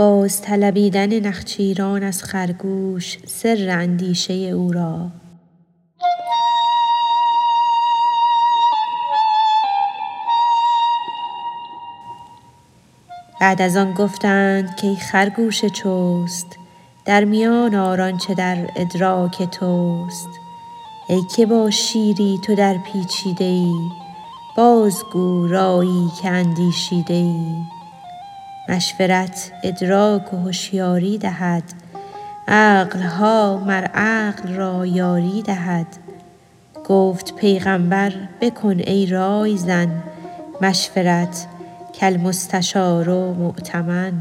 باز طلبیدن نخچیران از خرگوش سر اندیشه او را. بعد از آن گفتند کای خرگوش چست در میان آر آنچه در ادراک توست. ای که با شیری تو درپیچیده ای بازگو رایی که اندیشیده ای. مشورت ادراک و هشیاری دهد. عقل ها مر عقل را یاری دهد. گفت پیغامبر بکن ای رای زن. مشورت کالمستشار مؤتمن.